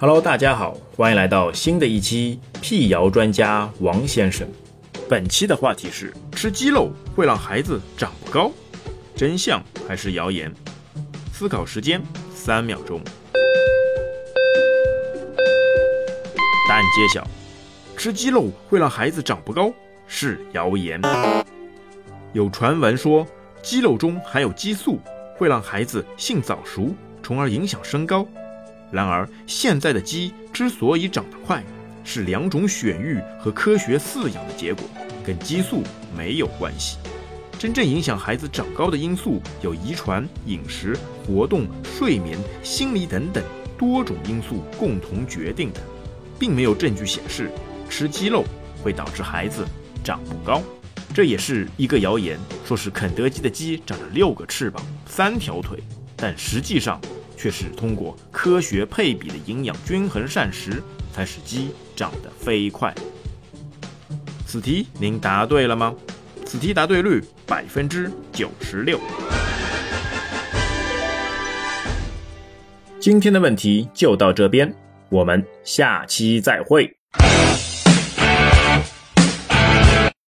Hello，大家好，欢迎来到新的一期辟谣专家王先生。本期的话题是：吃鸡肉会让孩子长不高，真相还是谣言？思考时间三秒钟。答案揭晓：吃鸡肉会让孩子长不高是谣言。有传闻说鸡肉中含有激素，会让孩子性早熟，从而影响身高。然而，现在的鸡之所以长得快，是两种选育和科学饲养的结果，跟激素没有关系。真正影响孩子长高的因素有遗传、饮食、活动、睡眠、心理等等多种因素共同决定的，并没有证据显示吃鸡肉会导致孩子长不高。这也是一个谣言，说是肯德基的鸡长了六个翅膀、三条腿，但实际上。却是通过科学配比的营养均衡膳食，才使鸡长得飞快。此题您答对了吗？此题答对率百分之九十六。今天的问题就到这边，我们下期再会。